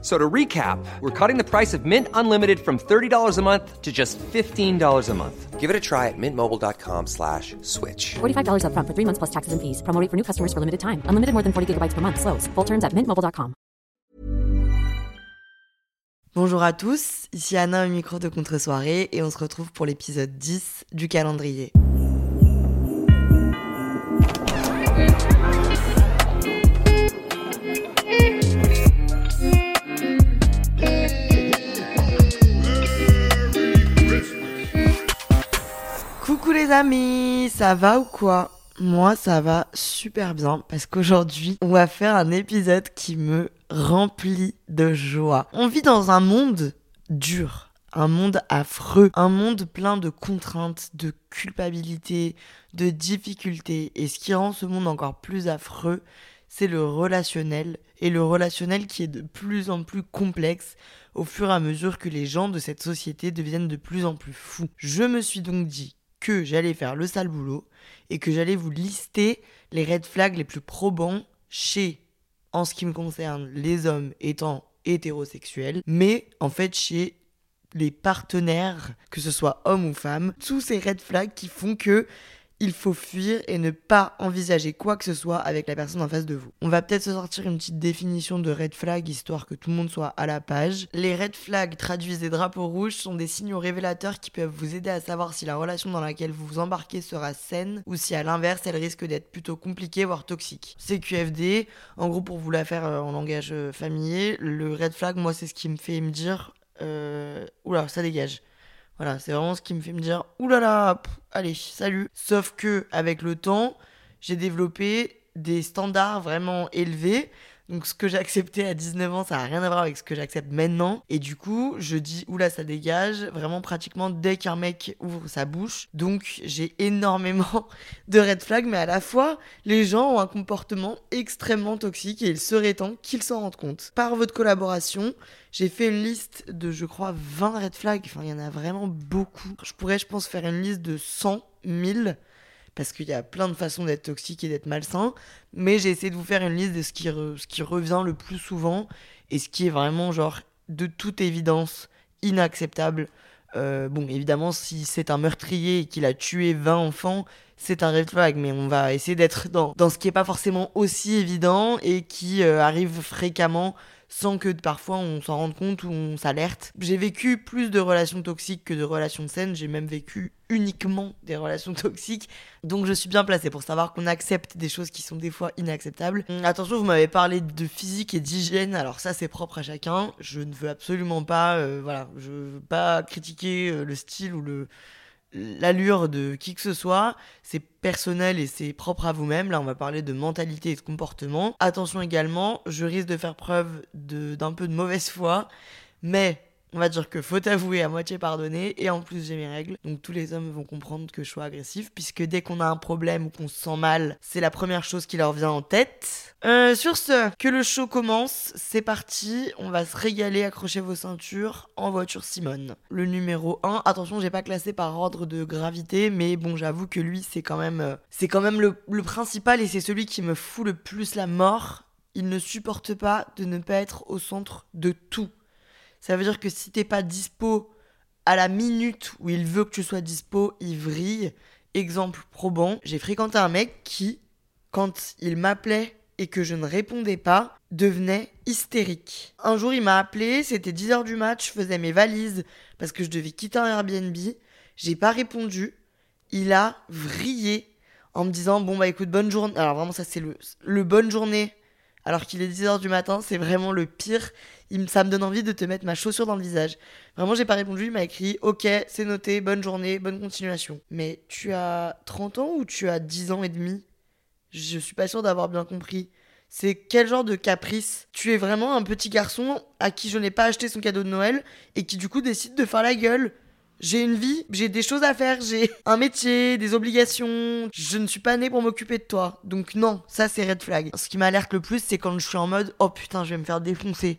So to recap, we're cutting the price of Mint Unlimited from $30 a month to just $15 a month. Give it a try at mintmobile.com slash switch. $45 upfront for three months plus taxes and fees. Promo rate for new customers for limited time. Unlimited more than 40 gigabytes per month. Slows. Full terms at mintmobile.com. Bonjour à tous, ici Anna au micro de Contre-soirée et on se retrouve pour l'épisode 10 du calendrier. Les amis, ça va ou quoi? Moi ça va super bien parce qu'aujourd'hui on va faire un épisode qui me remplit de joie. On vit dans un monde dur, un monde affreux, un monde plein de contraintes, de culpabilité, de difficultés et ce qui rend ce monde encore plus affreux, c'est le relationnel et le relationnel qui est de plus en plus complexe au fur et à mesure que les gens de cette société deviennent de plus en plus fous. Je me suis donc dit que j'allais faire le sale boulot et que j'allais vous lister les red flags les plus probants chez, en ce qui me concerne, les hommes étant hétérosexuels, mais en fait chez les partenaires, que ce soit hommes ou femmes, tous ces red flags qui font que il faut fuir et ne pas envisager quoi que ce soit avec la personne en face de vous. On va peut-être se sortir une petite définition de red flag histoire que tout le monde soit à la page. Les red flags traduisent des drapeaux rouges sont des signaux révélateurs qui peuvent vous aider à savoir si la relation dans laquelle vous vous embarquez sera saine ou si à l'inverse elle risque d'être plutôt compliquée voire toxique. CQFD, en gros pour vous la faire euh, en langage euh, familier, le red flag moi c'est ce qui me fait me dire euh, oula ça dégage. Voilà, c'est vraiment ce qui me fait me dire oulala, allez, salut. Sauf que avec le temps, j'ai développé des standards vraiment élevés. Donc ce que j'ai accepté à 19 ans, ça n'a rien à voir avec ce que j'accepte maintenant. Et du coup, je dis oula, ça dégage vraiment pratiquement dès qu'un mec ouvre sa bouche. Donc j'ai énormément de red flags, mais à la fois, les gens ont un comportement extrêmement toxique et il serait temps qu'ils s'en rendent compte. Par votre collaboration, j'ai fait une liste de, je crois, 20 red flags. Enfin, il y en a vraiment beaucoup. Je pourrais, je pense, faire une liste de 100, 1000 parce qu'il y a plein de façons d'être toxique et d'être malsain, mais j'ai essayé de vous faire une liste de ce qui, revient le plus souvent et ce qui est vraiment genre de toute évidence inacceptable. Euh, bon, évidemment, si c'est un meurtrier et qu'il a tué 20 enfants, c'est un red flag, mais on va essayer d'être dans, dans ce qui n'est pas forcément aussi évident et qui euh, arrive fréquemment sans que parfois on s'en rende compte ou on s'alerte. J'ai vécu plus de relations toxiques que de relations saines, j'ai même vécu uniquement des relations toxiques, donc je suis bien placée pour savoir qu'on accepte des choses qui sont des fois inacceptables. Hum, Attention, vous m'avez parlé de physique et d'hygiène, alors ça c'est propre à chacun, je ne veux absolument pas, euh, voilà, je veux pas critiquer euh, le style ou le l'allure de qui que ce soit, c'est personnel et c'est propre à vous-même. Là, on va parler de mentalité et de comportement. Attention également, je risque de faire preuve d'un peu de mauvaise foi, mais on va dire que faut avouer à moitié pardonner et en plus j'ai mes règles. Donc tous les hommes vont comprendre que je suis agressif puisque dès qu'on a un problème ou qu'on se sent mal, c'est la première chose qui leur vient en tête. Euh, sur ce, que le show commence, c'est parti, on va se régaler, accrochez vos ceintures en voiture Simone. Le numéro 1, attention, j'ai pas classé par ordre de gravité, mais bon, j'avoue que lui, c'est quand même, euh, c'est quand même le principal et c'est celui qui me fout le plus la mort. Il ne supporte pas de ne pas être au centre de tout. Ça veut dire que si t'es pas dispo à la minute où il veut que tu sois dispo, il vrille. Exemple probant, j'ai fréquenté un mec qui, quand il m'appelait et que je ne répondais pas, devenait hystérique. Un jour, il m'a appelé, c'était 10h du match, je faisais mes valises parce que je devais quitter un Airbnb. J'ai pas répondu. Il a vrillé en me disant Bon, bah écoute, bonne journée. Alors, vraiment, ça, c'est le, le bonne journée. Alors qu'il est 10h du matin, c'est vraiment le pire. Ça me donne envie de te mettre ma chaussure dans le visage. Vraiment, j'ai pas répondu. Il m'a écrit Ok, c'est noté, bonne journée, bonne continuation. Mais tu as 30 ans ou tu as 10 ans et demi? Je suis pas sûre d'avoir bien compris. C'est quel genre de caprice? Tu es vraiment un petit garçon à qui je n'ai pas acheté son cadeau de Noël et qui du coup décide de faire la gueule. J'ai une vie, j'ai des choses à faire, j'ai un métier, des obligations. Je ne suis pas née pour m'occuper de toi. Donc non, ça c'est red flag. Ce qui m'alerte le plus, c'est quand je suis en mode oh putain, je vais me faire défoncer.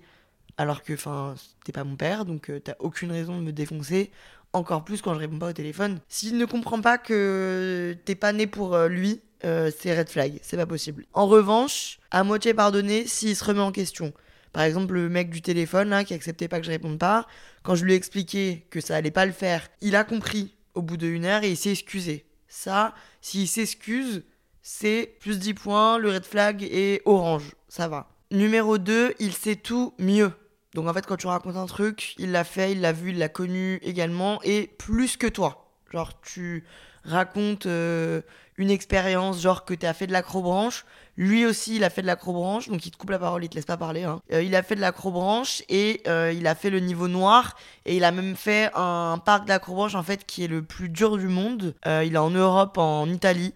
Alors que, enfin, t'es pas mon père, donc euh, t'as aucune raison de me défoncer. Encore plus quand je réponds pas au téléphone. S'il ne comprend pas que t'es pas né pour euh, lui, euh, c'est red flag, c'est pas possible. En revanche, à moitié pardonné s'il se remet en question. Par exemple, le mec du téléphone là, qui acceptait pas que je réponde pas, quand je lui ai expliqué que ça allait pas le faire, il a compris au bout d'une heure et il s'est excusé. Ça, s'il s'excuse, c'est plus 10 points, le red flag est orange, ça va. Numéro 2, il sait tout mieux. Donc en fait, quand tu racontes un truc, il l'a fait, il l'a vu, il l'a connu également, et plus que toi. Genre, tu racontes euh, une expérience, genre que tu as fait de l'acrobranche. Lui aussi, il a fait de l'acrobranche, donc il te coupe la parole, il te laisse pas parler. Hein. Euh, il a fait de l'acrobranche et euh, il a fait le niveau noir et il a même fait un parc d'acrobranche en fait qui est le plus dur du monde. il est en Europe, en Italie.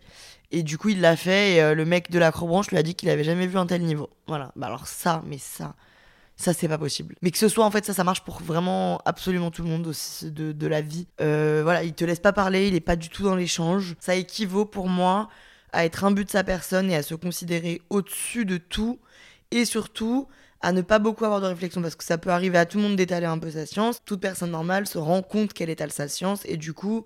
Et du coup, il l'a fait et le mec de l'acrobranche lui a dit qu'il avait jamais vu un tel niveau. Voilà. Bah alors ça, mais ça, ça c'est pas possible. Mais que ce soit en fait ça, ça marche pour vraiment absolument tout le monde de, la vie. Euh, voilà, il te laisse pas parler, il est pas du tout dans l'échange. Ça équivaut pour moi à être but de sa personne et à se considérer au-dessus de tout. Et surtout à ne pas beaucoup avoir de réflexion parce que ça peut arriver à tout le monde d'étaler un peu sa science. Toute personne normale se rend compte qu'elle étale sa science et du coup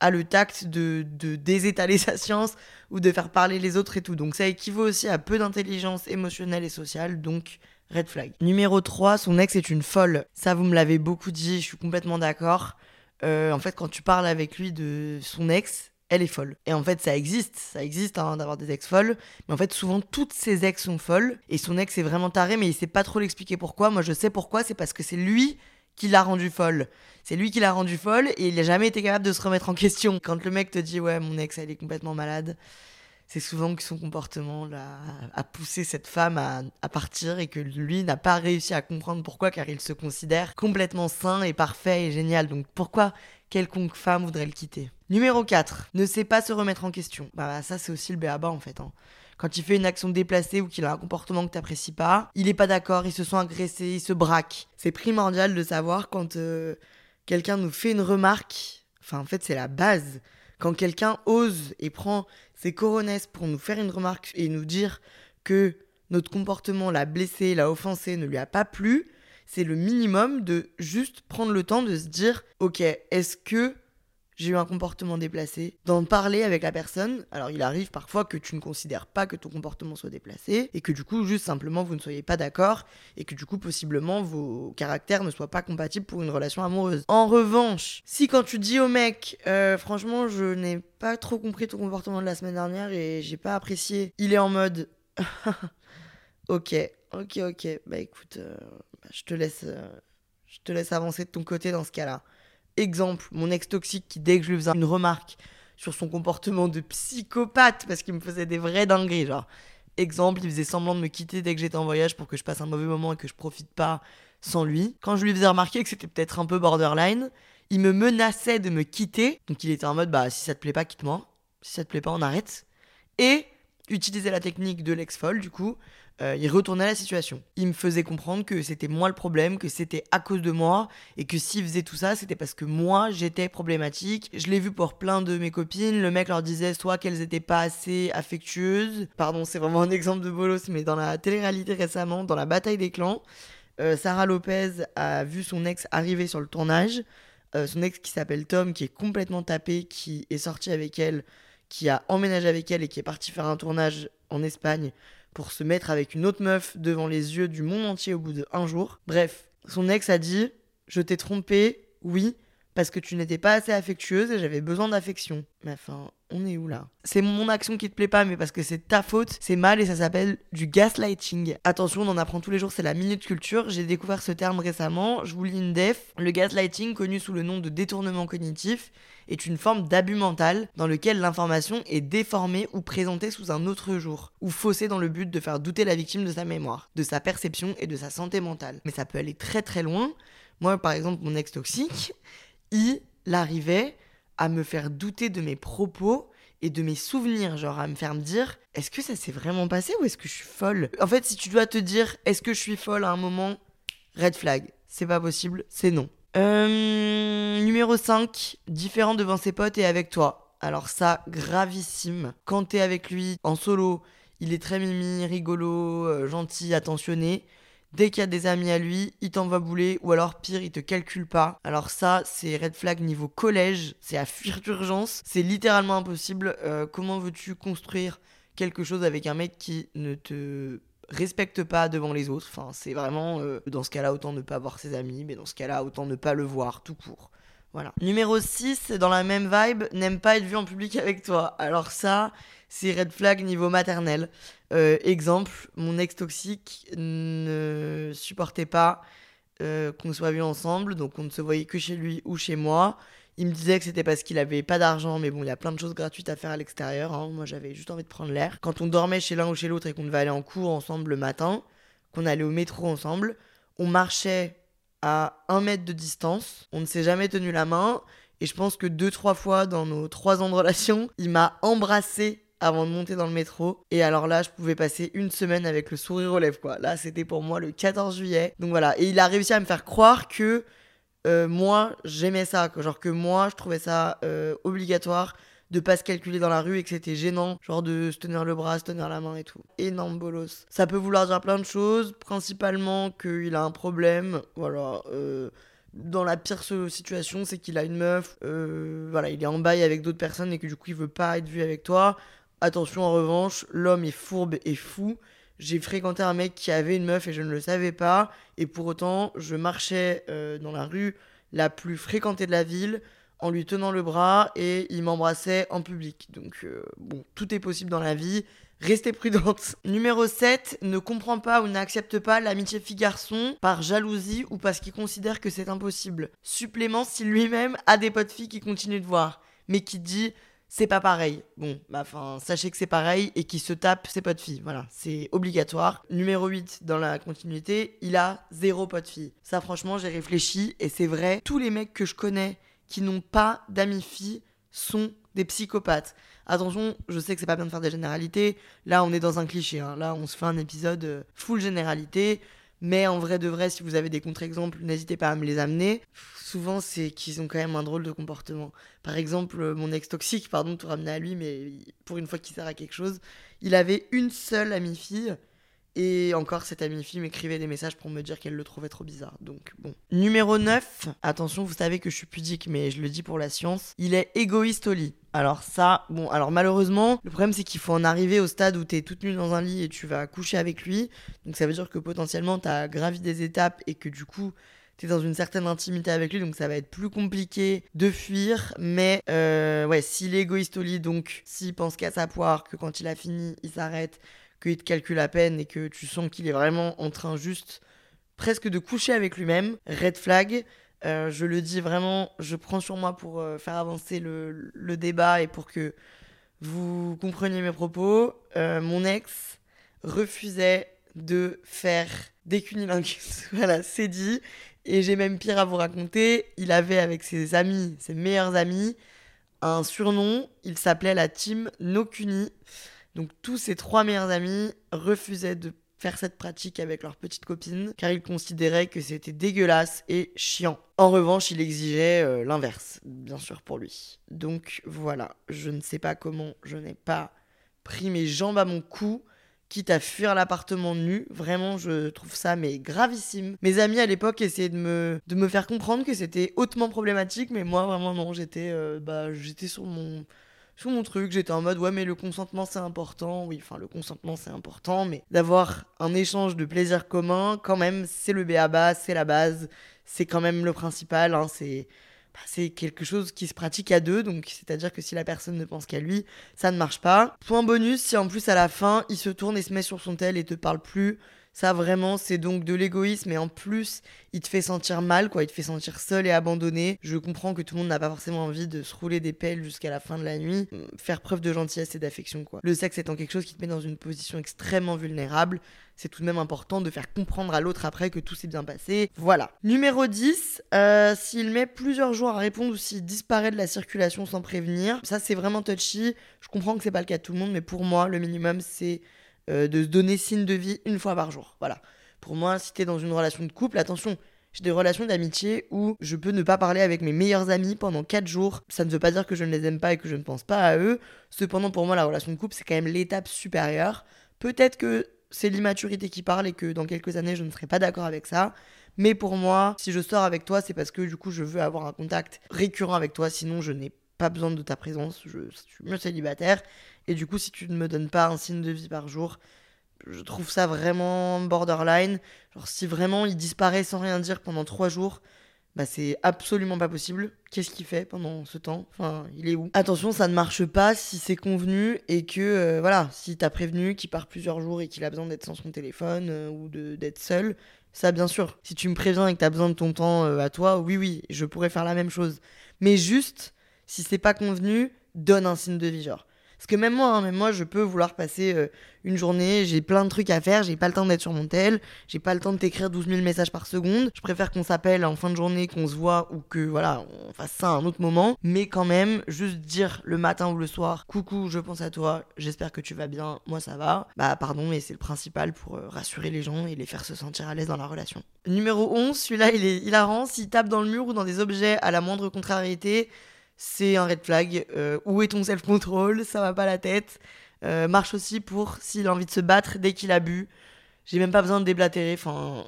a le tact de, de désétaler sa science ou de faire parler les autres et tout. Donc ça équivaut aussi à peu d'intelligence émotionnelle et sociale. Donc red flag. Numéro 3, son ex est une folle. Ça, vous me l'avez beaucoup dit, je suis complètement d'accord. Euh, en fait, quand tu parles avec lui de son ex, elle est folle. Et en fait, ça existe, ça existe hein, d'avoir des ex folles. Mais en fait, souvent, toutes ses ex sont folles. Et son ex est vraiment taré, mais il sait pas trop l'expliquer pourquoi. Moi, je sais pourquoi, c'est parce que c'est lui qui l'a rendue folle. C'est lui qui l'a rendue folle et il n'a jamais été capable de se remettre en question. Quand le mec te dit, ouais, mon ex, elle est complètement malade, c'est souvent que son comportement a poussé cette femme à, partir et que lui n'a pas réussi à comprendre pourquoi, car il se considère complètement sain et parfait et génial. Donc pourquoi quelconque femme voudrait le quitter? Numéro 4. Ne sait pas se remettre en question. Bah ça c'est aussi le béaba en fait. Hein. Quand il fait une action déplacée ou qu'il a un comportement que t'apprécies pas, il est pas d'accord, il se sent agressé, il se braque. C'est primordial de savoir quand euh, quelqu'un nous fait une remarque. Enfin en fait c'est la base quand quelqu'un ose et prend ses coronesses pour nous faire une remarque et nous dire que notre comportement l'a blessé, l'a offensé, ne lui a pas plu, c'est le minimum de juste prendre le temps de se dire ok, est-ce que j'ai eu un comportement déplacé, d'en parler avec la personne. Alors il arrive parfois que tu ne considères pas que ton comportement soit déplacé et que du coup juste simplement vous ne soyez pas d'accord et que du coup possiblement vos caractères ne soient pas compatibles pour une relation amoureuse. En revanche, si quand tu dis au mec euh, franchement je n'ai pas trop compris ton comportement de la semaine dernière et j'ai pas apprécié, il est en mode ok, ok, ok, bah écoute, euh, bah, je te laisse, euh, je te laisse avancer de ton côté dans ce cas-là. Exemple, mon ex toxique qui, dès que je lui faisais une remarque sur son comportement de psychopathe, parce qu'il me faisait des vrais dingueries, genre, exemple, il faisait semblant de me quitter dès que j'étais en voyage pour que je passe un mauvais moment et que je profite pas sans lui. Quand je lui faisais remarquer que c'était peut-être un peu borderline, il me menaçait de me quitter. Donc il était en mode, bah si ça te plaît pas, quitte-moi. Si ça te plaît pas, on arrête. Et utiliser la technique de l'ex-folle, du coup, euh, il retournait la situation. Il me faisait comprendre que c'était moi le problème, que c'était à cause de moi, et que s'il faisait tout ça, c'était parce que moi, j'étais problématique. Je l'ai vu pour plein de mes copines, le mec leur disait soit qu'elles étaient pas assez affectueuses, pardon, c'est vraiment un exemple de bolos, mais dans la télé-réalité récemment, dans la bataille des clans, euh, Sarah Lopez a vu son ex arriver sur le tournage, euh, son ex qui s'appelle Tom, qui est complètement tapé, qui est sorti avec elle, qui a emménagé avec elle et qui est parti faire un tournage en Espagne pour se mettre avec une autre meuf devant les yeux du monde entier au bout de un jour. Bref, son ex a dit Je t'ai trompé, oui, parce que tu n'étais pas assez affectueuse et j'avais besoin d'affection. Mais enfin, on est où là? C'est mon action qui te plaît pas, mais parce que c'est ta faute, c'est mal et ça s'appelle du gaslighting. Attention, on en apprend tous les jours, c'est la minute culture. J'ai découvert ce terme récemment, je vous lis une def. Le gaslighting, connu sous le nom de détournement cognitif, est une forme d'abus mental dans lequel l'information est déformée ou présentée sous un autre jour, ou faussée dans le but de faire douter la victime de sa mémoire, de sa perception et de sa santé mentale. Mais ça peut aller très très loin. Moi, par exemple, mon ex toxique, il arrivait à me faire douter de mes propos et de mes souvenirs, genre à me faire me dire est-ce que ça s'est vraiment passé ou est-ce que je suis folle? En fait, si tu dois te dire est-ce que je suis folle à un moment, red flag, c'est pas possible, c'est non. Euh, numéro 5, différent devant ses potes et avec toi. Alors ça, gravissime. Quand t'es avec lui en solo, il est très mimi, rigolo, euh, gentil, attentionné. Dès qu'il y a des amis à lui, il t'envoie bouler ou alors pire, il te calcule pas. Alors ça, c'est red flag niveau collège, c'est à fuir d'urgence, c'est littéralement impossible. Euh, comment veux-tu construire quelque chose avec un mec qui ne te respecte pas devant les autres? Enfin, c'est vraiment euh, dans ce cas-là autant ne pas voir ses amis, mais dans ce cas-là autant ne pas le voir tout court. Voilà. Numéro 6, dans la même vibe, n'aime pas être vu en public avec toi. Alors ça, c'est red flag niveau maternel. Euh, exemple, mon ex toxique ne supportait pas euh, qu'on soit vu ensemble, donc on ne se voyait que chez lui ou chez moi. Il me disait que c'était parce qu'il avait pas d'argent, mais bon, il y a plein de choses gratuites à faire à l'extérieur. hein. Moi, j'avais juste envie de prendre l'air. Quand on dormait chez l'un ou chez l'autre et qu'on devait aller en cours ensemble le matin, qu'on allait au métro ensemble, on marchait à un mètre de distance. On ne s'est jamais tenu la main. Et je pense que deux, trois fois dans nos trois ans de relation, il m'a embrassé avant de monter dans le métro. Et alors là, je pouvais passer une semaine avec le sourire aux lèvres, quoi. Là, c'était pour moi le 14 juillet. Donc voilà. Et il a réussi à me faire croire que euh, moi, j'aimais ça. Genre que moi, je trouvais ça euh, obligatoire de pas se calculer dans la rue et que c'était gênant, genre de se tenir le bras, se tenir la main et tout. Énorme bolos. Ça peut vouloir dire plein de choses, principalement qu'il a un problème, voilà. euh, dans la pire situation, c'est qu'il a une meuf, voilà, il est en bail avec d'autres personnes et que du coup il veut pas être vu avec toi. Attention en revanche, l'homme est fourbe et fou. J'ai fréquenté un mec qui avait une meuf et je ne le savais pas. Et pour autant, je marchais euh, dans la rue la plus fréquentée de la ville en lui tenant le bras et il m'embrassait en public. Donc euh, bon, tout est possible dans la vie. Restez prudente. Numéro 7, ne comprend pas ou n'accepte pas l'amitié fille-garçon par jalousie ou parce qu'il considère que c'est impossible. Supplément si lui-même a des potes filles qui continuent de voir, mais qui dit c'est pas pareil. Bon, bah enfin, sachez que c'est pareil et qui se tape ses potes filles. Voilà, c'est obligatoire. Numéro 8, dans la continuité, il a zéro pote fille. Ça, franchement, j'ai réfléchi et c'est vrai. Tous les mecs que je connais qui n'ont pas d'amis filles sont des psychopathes. Attention, je sais que c'est pas bien de faire des généralités. Là, on est dans un cliché. hein. Là, on se fait un épisode euh, full généralité. Mais en vrai de vrai, si vous avez des contre-exemples, n'hésitez pas à me les amener. Souvent, c'est qu'ils ont quand même un drôle de comportement. Par exemple, euh, mon ex toxique, pardon de tout ramener à lui, mais pour une fois qu'il sert à quelque chose, il avait une seule amie fille. Et encore, cette amie fille m'écrivait des messages pour me dire qu'elle le trouvait trop bizarre. Donc, bon. Numéro 9. Attention, vous savez que je suis pudique, mais je le dis pour la science. Il est égoïste au lit. Alors ça, bon, alors malheureusement, le problème c'est qu'il faut en arriver au stade où t'es toute nue dans un lit et tu vas coucher avec lui. Donc ça veut dire que potentiellement t'as gravi des étapes et que du coup t'es dans une certaine intimité avec lui, donc ça va être plus compliqué de fuir. Mais euh, ouais, s'il est égoïste au lit, donc s'il pense qu'à sa poire, que quand il a fini, il s'arrête, qu'il te calcule à peine et que tu sens qu'il est vraiment en train juste presque de coucher avec lui-même, red flag. Euh, je le dis vraiment, je prends sur moi pour euh, faire avancer le, débat et pour que vous compreniez mes propos. Euh, mon ex refusait de faire des cunilingus. voilà, c'est dit. Et j'ai même pire à vous raconter. Il avait avec ses amis, ses meilleurs amis, un surnom. Il s'appelait la team No Cuni. Donc tous ses trois meilleurs amis refusaient de faire cette pratique avec leurs petites copines car ils considéraient que c'était dégueulasse et chiant. En revanche, il exigeait euh, l'inverse, bien sûr pour lui. Donc voilà, je ne sais pas comment je n'ai pas pris mes jambes à mon cou, quitte à fuir l'appartement nu. Vraiment, je trouve ça mais gravissime. Mes amis à l'époque essayaient de me, de me faire comprendre que c'était hautement problématique, mais moi vraiment non, j'étais euh, bah, j'étais sur mon sur mon truc, j'étais en mode ouais mais le consentement c'est important, oui enfin le consentement c'est important, mais d'avoir un échange de plaisir commun, quand même c'est le béaba, c'est la base, c'est quand même le principal, hein, c'est bah, c'est quelque chose qui se pratique à deux, donc c'est-à-dire que si la personne ne pense qu'à lui, ça ne marche pas. Point bonus, si en plus à la fin il se tourne et se met sur son tel et te parle plus, ça vraiment c'est donc de l'égoïsme et en plus il te fait sentir mal quoi, il te fait sentir seul et abandonné. Je comprends que tout le monde n'a pas forcément envie de se rouler des pelles jusqu'à la fin de la nuit, faire preuve de gentillesse et d'affection quoi. Le sexe étant quelque chose qui te met dans une position extrêmement vulnérable, c'est tout de même important de faire comprendre à l'autre après que tout s'est bien passé. Voilà. Numéro 10, euh, s'il met plusieurs jours à répondre ou s'il disparaît de la circulation sans prévenir, ça c'est vraiment touchy. Je comprends que c'est pas le cas de tout le monde, mais pour moi, le minimum c'est euh, de se donner signe de vie une fois par jour. Voilà. Pour moi, si t'es dans une relation de couple, attention, J'ai des relations d'amitié où je peux ne pas parler avec mes meilleurs amis pendant 4 jours. Ça ne veut pas dire que je ne les aime pas et que je ne pense pas à eux. Cependant, pour moi, la relation de couple, c'est quand même l'étape supérieure. Peut-être que c'est l'immaturité qui parle et que dans quelques années, je ne serai pas d'accord avec ça. Mais pour moi, si je sors avec toi, c'est parce que du coup, je veux avoir un contact récurrent avec toi. Sinon, je n'ai pas besoin de ta présence. Je, suis mieux célibataire. Et du coup, si tu ne me donnes pas un signe de vie par jour, je trouve ça vraiment borderline. Genre, si vraiment il disparaît sans rien dire pendant trois jours, bah c'est absolument pas possible. Qu'est-ce qu'il fait pendant ce temps? Enfin, il est où? Attention, ça ne marche pas si c'est convenu et que, euh, voilà, si t'as prévenu qu'il part plusieurs jours et qu'il a besoin d'être sans son téléphone euh, ou d'être seul, ça bien sûr. Si tu me préviens et que t'as besoin de ton temps euh, à toi, oui, oui, je pourrais faire la même chose. Mais juste, si c'est pas convenu, donne un signe de vie, genre. Parce que même moi, hein, même moi, je peux vouloir passer euh, une journée, j'ai plein de trucs à faire, j'ai pas le temps d'être sur mon tel, j'ai pas le temps de t'écrire 12 000 messages par seconde. Je préfère qu'on s'appelle en fin de journée, qu'on se voit ou que voilà, on fasse ça à un autre moment. Mais quand même, juste dire le matin ou le soir, coucou, je pense à toi, j'espère que tu vas bien, moi ça va. Bah pardon, mais c'est le principal pour euh, rassurer les gens et les faire se sentir à l'aise dans la relation. Numéro 11, celui-là il est hilarant, s'il tape dans le mur ou dans des objets à la moindre contrariété, c'est un red flag. Euh, où est ton self-control? Ça va pas la tête. Euh, marche aussi pour s'il a envie de se battre dès qu'il a bu. J'ai même pas besoin de déblatérer. Enfin,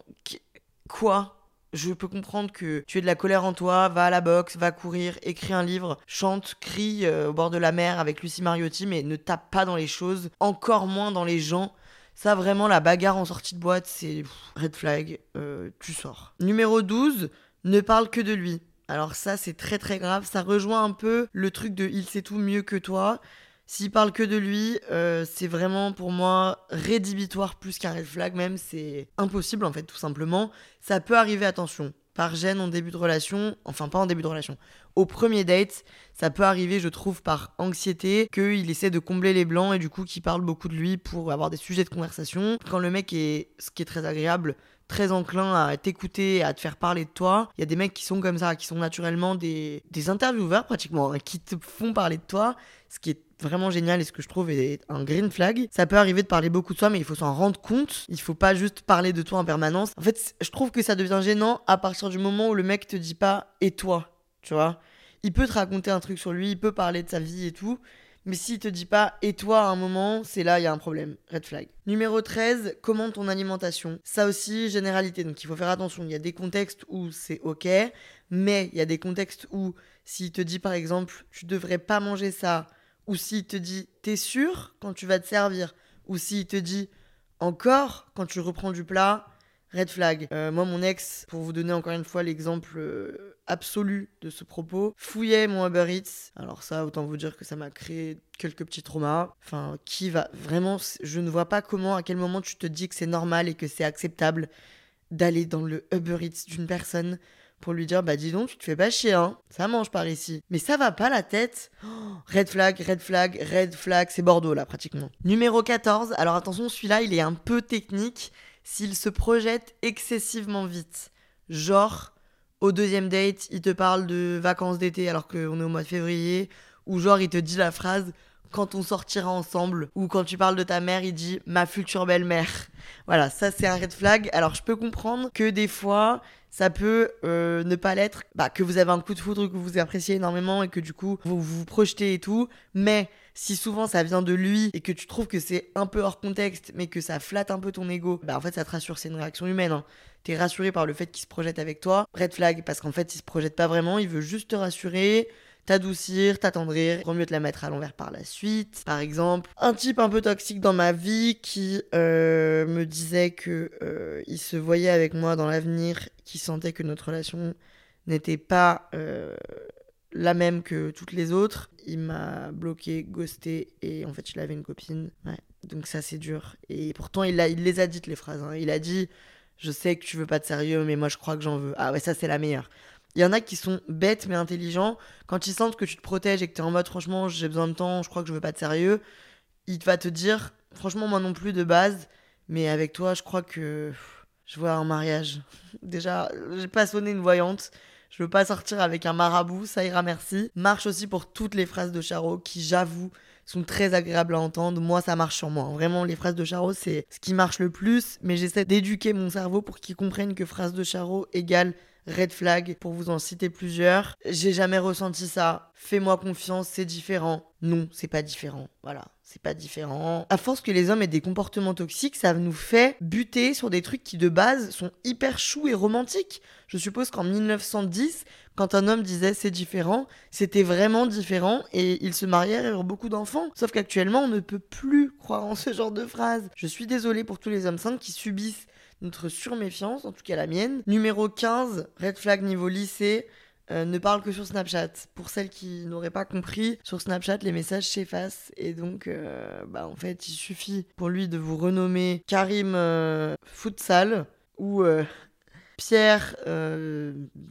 quoi? Je peux comprendre que tu aies de la colère en toi, va à la boxe, va courir, écris un livre, chante, crie euh, au bord de la mer avec Lucie Mariotti, mais ne tape pas dans les choses, encore moins dans les gens. Ça, vraiment, la bagarre en sortie de boîte, c'est red flag, tu sors. Numéro 12, ne parle que de lui. Alors ça, c'est très très grave. Ça rejoint un peu le truc de il sait tout mieux que toi. S'il parle que de lui, euh, c'est vraiment pour moi rédhibitoire plus qu'un red flag même. C'est impossible en fait, tout simplement. Ça peut arriver, attention, par gêne en début de relation, enfin pas en début de relation, au premier date, ça peut arriver, je trouve, par anxiété, qu'il essaie de combler les blancs et du coup qu'il parle beaucoup de lui pour avoir des sujets de conversation. Quand le mec est, ce qui est très agréable, très enclin à t'écouter, à te faire parler de toi. Il y a des mecs qui sont comme ça, qui sont naturellement des, des intervieweurs pratiquement, hein, qui te font parler de toi, ce qui est vraiment génial et ce que je trouve est un green flag. Ça peut arriver de parler beaucoup de soi, mais il faut s'en rendre compte. Il faut pas juste parler de toi en permanence. En fait, je trouve que ça devient gênant à partir du moment où le mec te dit pas et toi, tu vois. Il peut te raconter un truc sur lui, il peut parler de sa vie et tout, mais s'il te dit pas et toi à un moment, c'est là il y a un problème. Red flag. Numéro 13, comment ton alimentation. Ça aussi, généralité. Donc il faut faire attention. Il y a des contextes où c'est ok, mais il y a des contextes où s'il te dit par exemple tu devrais pas manger ça, ou s'il te dit t'es sûr quand tu vas te servir, ou s'il te dit encore quand tu reprends du plat, red flag. Euh, moi, mon ex, pour vous donner encore une fois l'exemple euh, absolu de ce propos, fouillait mon Uber Eats. Alors ça, autant vous dire que ça m'a créé quelques petits traumas. Enfin, qui va vraiment, je ne vois pas comment, à quel moment tu te dis que c'est normal et que c'est acceptable d'aller dans le Uber Eats d'une personne pour lui dire bah dis donc tu te fais pas chier hein ça mange par ici mais ça va pas la tête oh, red flag red flag red flag c'est Bordeaux là pratiquement numéro 14 alors attention celui-là il est un peu technique s'il se projette excessivement vite. Genre, au deuxième date, il te parle de vacances d'été alors qu'on est au mois de février, ou genre il te dit la phrase quand on sortira ensemble, ou quand tu parles de ta mère, il dit ma future belle-mère. Voilà, ça c'est un red flag. Alors je peux comprendre que des fois, ça peut euh, ne pas l'être, bah, que vous avez un coup de foudre que vous appréciez énormément et que du coup vous vous projetez et tout, mais si souvent ça vient de lui et que tu trouves que c'est un peu hors contexte, mais que ça flatte un peu ton ego, bah en fait ça te rassure, c'est une réaction humaine. Hein. T'es rassuré par le fait qu'il se projette avec toi. Red flag, parce qu'en fait il se projette pas vraiment, il veut juste te rassurer t'adoucir, t'attendrir, vaut mieux te la mettre à l'envers par la suite. Par exemple, un type un peu toxique dans ma vie qui euh, me disait que euh, il se voyait avec moi dans l'avenir, qui sentait que notre relation n'était pas euh, la même que toutes les autres. Il m'a bloqué, ghosté et en fait il avait une copine. Donc ça c'est dur. Et pourtant il, a, il les a dites les phrases. Hein. Il a dit je sais que tu veux pas de sérieux mais moi je crois que j'en veux. Ah ouais ça c'est la meilleure. Il y en a qui sont bêtes mais intelligents. Quand ils sentent que tu te protèges et que tu es en mode franchement j'ai besoin de temps, je crois que je veux pas de sérieux, il va te dire franchement moi non plus de base mais avec toi je crois que je vois un mariage. Déjà j'ai pas sonné une voyante. Je veux pas sortir avec un marabout, ça ira merci. Marche aussi pour toutes les phrases de Charo qui, j'avoue, sont très agréables à entendre. Moi, ça marche sur moi. Vraiment, les phrases de Charo, c'est ce qui marche le plus. Mais j'essaie d'éduquer mon cerveau pour qu'il comprenne que phrase de Charo égale red flag, pour vous en citer plusieurs. J'ai jamais ressenti ça. Fais-moi confiance, c'est différent. Non, c'est pas différent. Voilà, c'est pas différent. À force que les hommes aient des comportements toxiques, ça nous fait buter sur des trucs qui de base sont hyper choux et romantiques. Je suppose qu'en 1910, quand un homme disait c'est différent, c'était vraiment différent et ils se marièrent et eurent beaucoup d'enfants. Sauf qu'actuellement, on ne peut plus croire en ce genre de phrase. Je suis désolée pour tous les hommes saints qui subissent notre surméfiance, en tout cas la mienne. Numéro 15, red flag niveau lycée. Euh, ne parle que sur Snapchat. Pour celles qui n'auraient pas compris, sur Snapchat, les messages s'effacent. Et donc, euh, bah, en fait, il suffit pour lui de vous renommer Karim euh, Futsal ou Pierre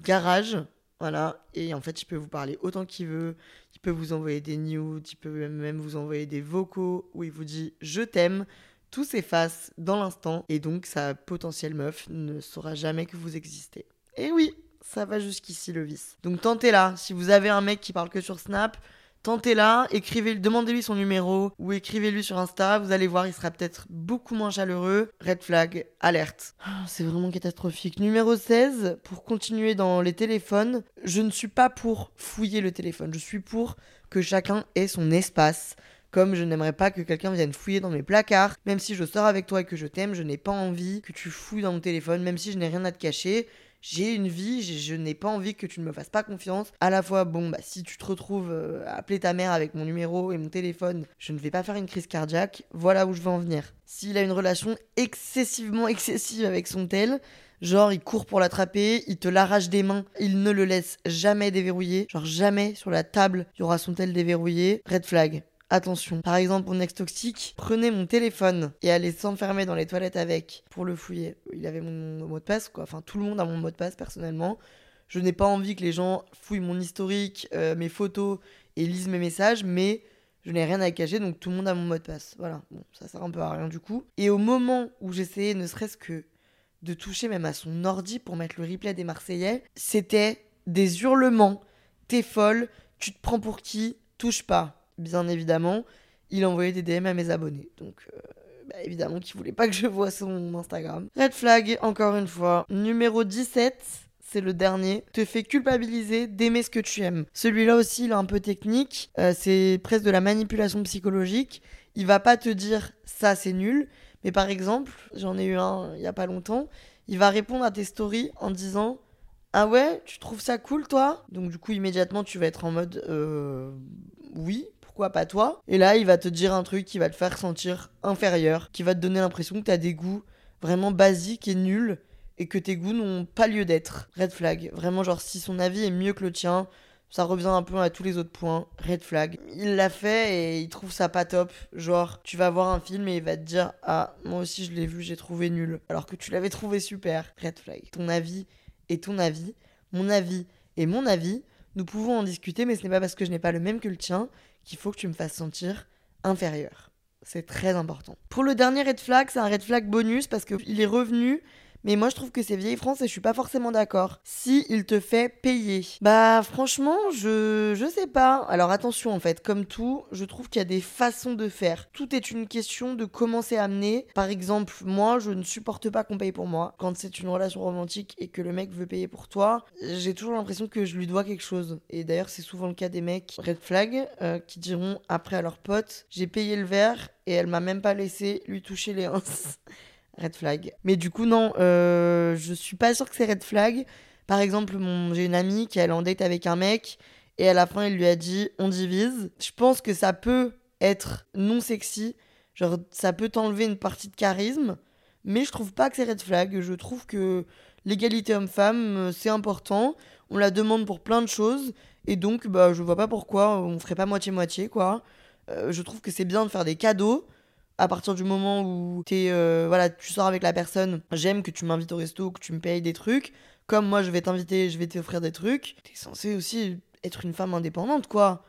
Garage. Voilà. Et en fait, il peut vous parler autant qu'il veut. Il peut vous envoyer des news. Il peut même vous envoyer des vocaux où il vous dit Je t'aime tout s'efface dans l'instant et donc sa potentielle meuf ne saura jamais que vous existez. Et oui, ça va jusqu'ici le vice. Donc tentez-la. Si vous avez un mec qui parle que sur Snap, tentez-la, écrivez demandez-lui son numéro ou écrivez-lui sur Insta, vous allez voir, il sera peut-être beaucoup moins chaleureux. Red flag, alerte. Ah, c'est vraiment catastrophique. Numéro 16, pour continuer dans les téléphones, je ne suis pas pour fouiller le téléphone, je suis pour que chacun ait son espace. Comme je n'aimerais pas que quelqu'un vienne fouiller dans mes placards. Même si je sors avec toi et que je t'aime, je n'ai pas envie que tu fouilles dans mon téléphone, même si je n'ai rien à te cacher j'ai une vie, je n'ai pas envie que tu ne me fasses pas confiance. À la fois, bon, bah, si tu te retrouves euh, à appeler ta mère avec mon numéro et mon téléphone, je ne vais pas faire une crise cardiaque. Voilà où je veux en venir. S'il a une relation excessivement excessive avec son tel, genre il court pour l'attraper, il te l'arrache des mains, il ne le laisse jamais déverrouiller, genre jamais sur la table il y aura son tel déverrouillé, red flag. Attention, par exemple, mon ex toxique prenez mon téléphone et allait s'enfermer dans les toilettes avec pour le fouiller. Il avait mon mot de passe, quoi. Enfin, tout le monde a mon mot de passe personnellement. Je n'ai pas envie que les gens fouillent mon historique, euh, mes photos et lisent mes messages, mais je n'ai rien à cacher, donc tout le monde a mon mot de passe. Voilà, bon, ça sert un peu à rien du coup. Et au moment où j'essayais ne serait-ce que de toucher même à son ordi pour mettre le replay des Marseillais, c'était des hurlements. T'es folle, tu te prends pour qui? Touche pas bien évidemment, il envoyait des DM à mes abonnés. Donc, euh, bah, évidemment qu'il voulait pas que je vois son Instagram. Red flag, encore une fois. Numéro 17, c'est le dernier, te fait culpabiliser d'aimer ce que tu aimes. Celui-là aussi, il est un peu technique. Euh, c'est presque de la manipulation psychologique. Il va pas te dire ça, c'est nul. Mais par exemple, j'en ai eu un il y a pas longtemps. Il va répondre à tes stories en disant Ah ouais, tu trouves ça cool toi? Donc, du coup, immédiatement, tu vas être en mode euh, Oui, pas toi Et là, il va te dire un truc qui va te faire sentir inférieur, qui va te donner l'impression que t'as des goûts vraiment basiques et nuls et que tes goûts n'ont pas lieu d'être. Red flag. Vraiment, genre, si son avis est mieux que le tien, ça revient un peu à tous les autres points. Red flag. Il l'a fait et il trouve ça pas top. Genre, tu vas voir un film et il va te dire Ah, moi aussi je l'ai vu, j'ai trouvé nul. Alors que tu l'avais trouvé super. Red flag. Ton avis est ton avis. Mon avis est mon avis. Nous pouvons en discuter, mais ce n'est pas parce que je n'ai pas le même que le tien qu'il faut que tu me fasses sentir inférieur. C'est très important. Pour le dernier red flag, c'est un red flag bonus parce qu'il est revenu mais moi je trouve que c'est vieille France et je suis pas forcément d'accord. Si il te fait payer. Bah franchement, je je sais pas. Alors attention en fait, comme tout, je trouve qu'il y a des façons de faire. Tout est une question de comment c'est amené. Par exemple, moi, je ne supporte pas qu'on paye pour moi. Quand c'est une relation romantique et que le mec veut payer pour toi, j'ai toujours l'impression que je lui dois quelque chose. Et d'ailleurs, c'est souvent le cas des mecs red flag euh, qui diront après à leur pote, j'ai payé le verre et elle m'a même pas laissé lui toucher les uns. Red flag. Mais du coup, non, euh, je suis pas sûre que c'est red flag. Par exemple, mon... j'ai une amie qui est en date avec un mec et à la fin, il lui a dit on divise. Je pense que ça peut être non sexy, genre ça peut t'enlever une partie de charisme, mais je trouve pas que c'est red flag. Je trouve que l'égalité homme-femme, euh, c'est important. On la demande pour plein de choses et donc, bah, je vois pas pourquoi on ferait pas moitié-moitié, quoi. Euh, je trouve que c'est bien de faire des cadeaux à partir du moment où es, euh, voilà, tu sors avec la personne, j'aime que tu m'invites au resto, que tu me payes des trucs. Comme moi, je vais t'inviter, je vais t'offrir des trucs. T'es censé aussi être une femme indépendante, quoi.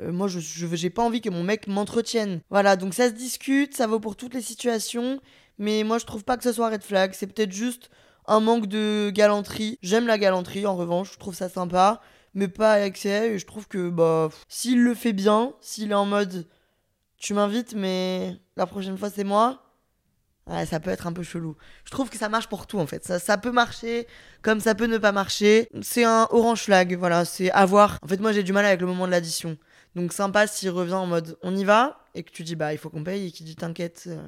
Euh, moi, je j'ai pas envie que mon mec m'entretienne. Voilà, donc ça se discute, ça vaut pour toutes les situations. Mais moi, je trouve pas que ce soit red flag. C'est peut-être juste un manque de galanterie. J'aime la galanterie, en revanche, je trouve ça sympa. Mais pas à excès. Et je trouve que, bah, s'il le fait bien, s'il est en mode tu m'invites, mais la prochaine fois c'est moi. Ouais, ça peut être un peu chelou. Je trouve que ça marche pour tout en fait. Ça, ça peut marcher comme ça peut ne pas marcher. C'est un orange flag, voilà, c'est à voir. En fait, moi j'ai du mal avec le moment de l'addition. Donc sympa s'il revient en mode on y va et que tu dis bah il faut qu'on paye et qu'il dit t'inquiète, euh,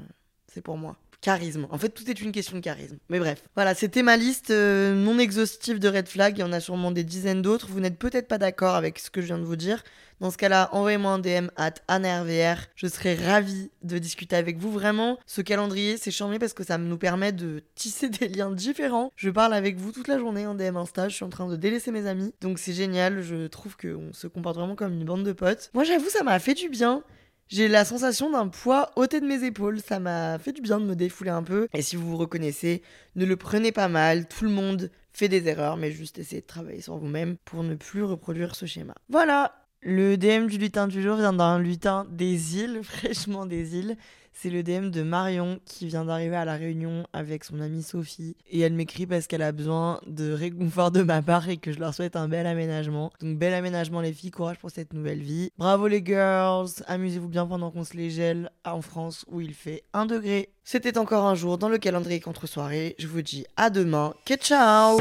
c'est pour moi. Charisme. En fait, tout est une question de charisme. Mais bref. Voilà, c'était ma liste euh, non exhaustive de red flags. Il y en a sûrement des dizaines d'autres. Vous n'êtes peut-être pas d'accord avec ce que je viens de vous dire. Dans ce cas-là, envoyez-moi un DM at AnnaRVR. Je serai ravie de discuter avec vous. Vraiment, ce calendrier, c'est charmé parce que ça nous permet de tisser des liens différents. Je parle avec vous toute la journée en DM Insta. Je suis en train de délaisser mes amis. Donc c'est génial. Je trouve qu'on se comporte vraiment comme une bande de potes. Moi, j'avoue, ça m'a fait du bien. J'ai la sensation d'un poids ôté de mes épaules, ça m'a fait du bien de me défouler un peu. Et si vous vous reconnaissez, ne le prenez pas mal, tout le monde fait des erreurs, mais juste essayez de travailler sur vous-même pour ne plus reproduire ce schéma. Voilà, le DM du lutin du jour vient d'un lutin des îles, fraîchement des îles. C'est le DM de Marion qui vient d'arriver à la réunion avec son amie Sophie. Et elle m'écrit parce qu'elle a besoin de réconfort de ma part et que je leur souhaite un bel aménagement. Donc bel aménagement les filles, courage pour cette nouvelle vie. Bravo les girls, amusez-vous bien pendant qu'on se les gèle en France où il fait 1 degré. C'était encore un jour dans le calendrier contre soirée. Je vous dis à demain. Ciao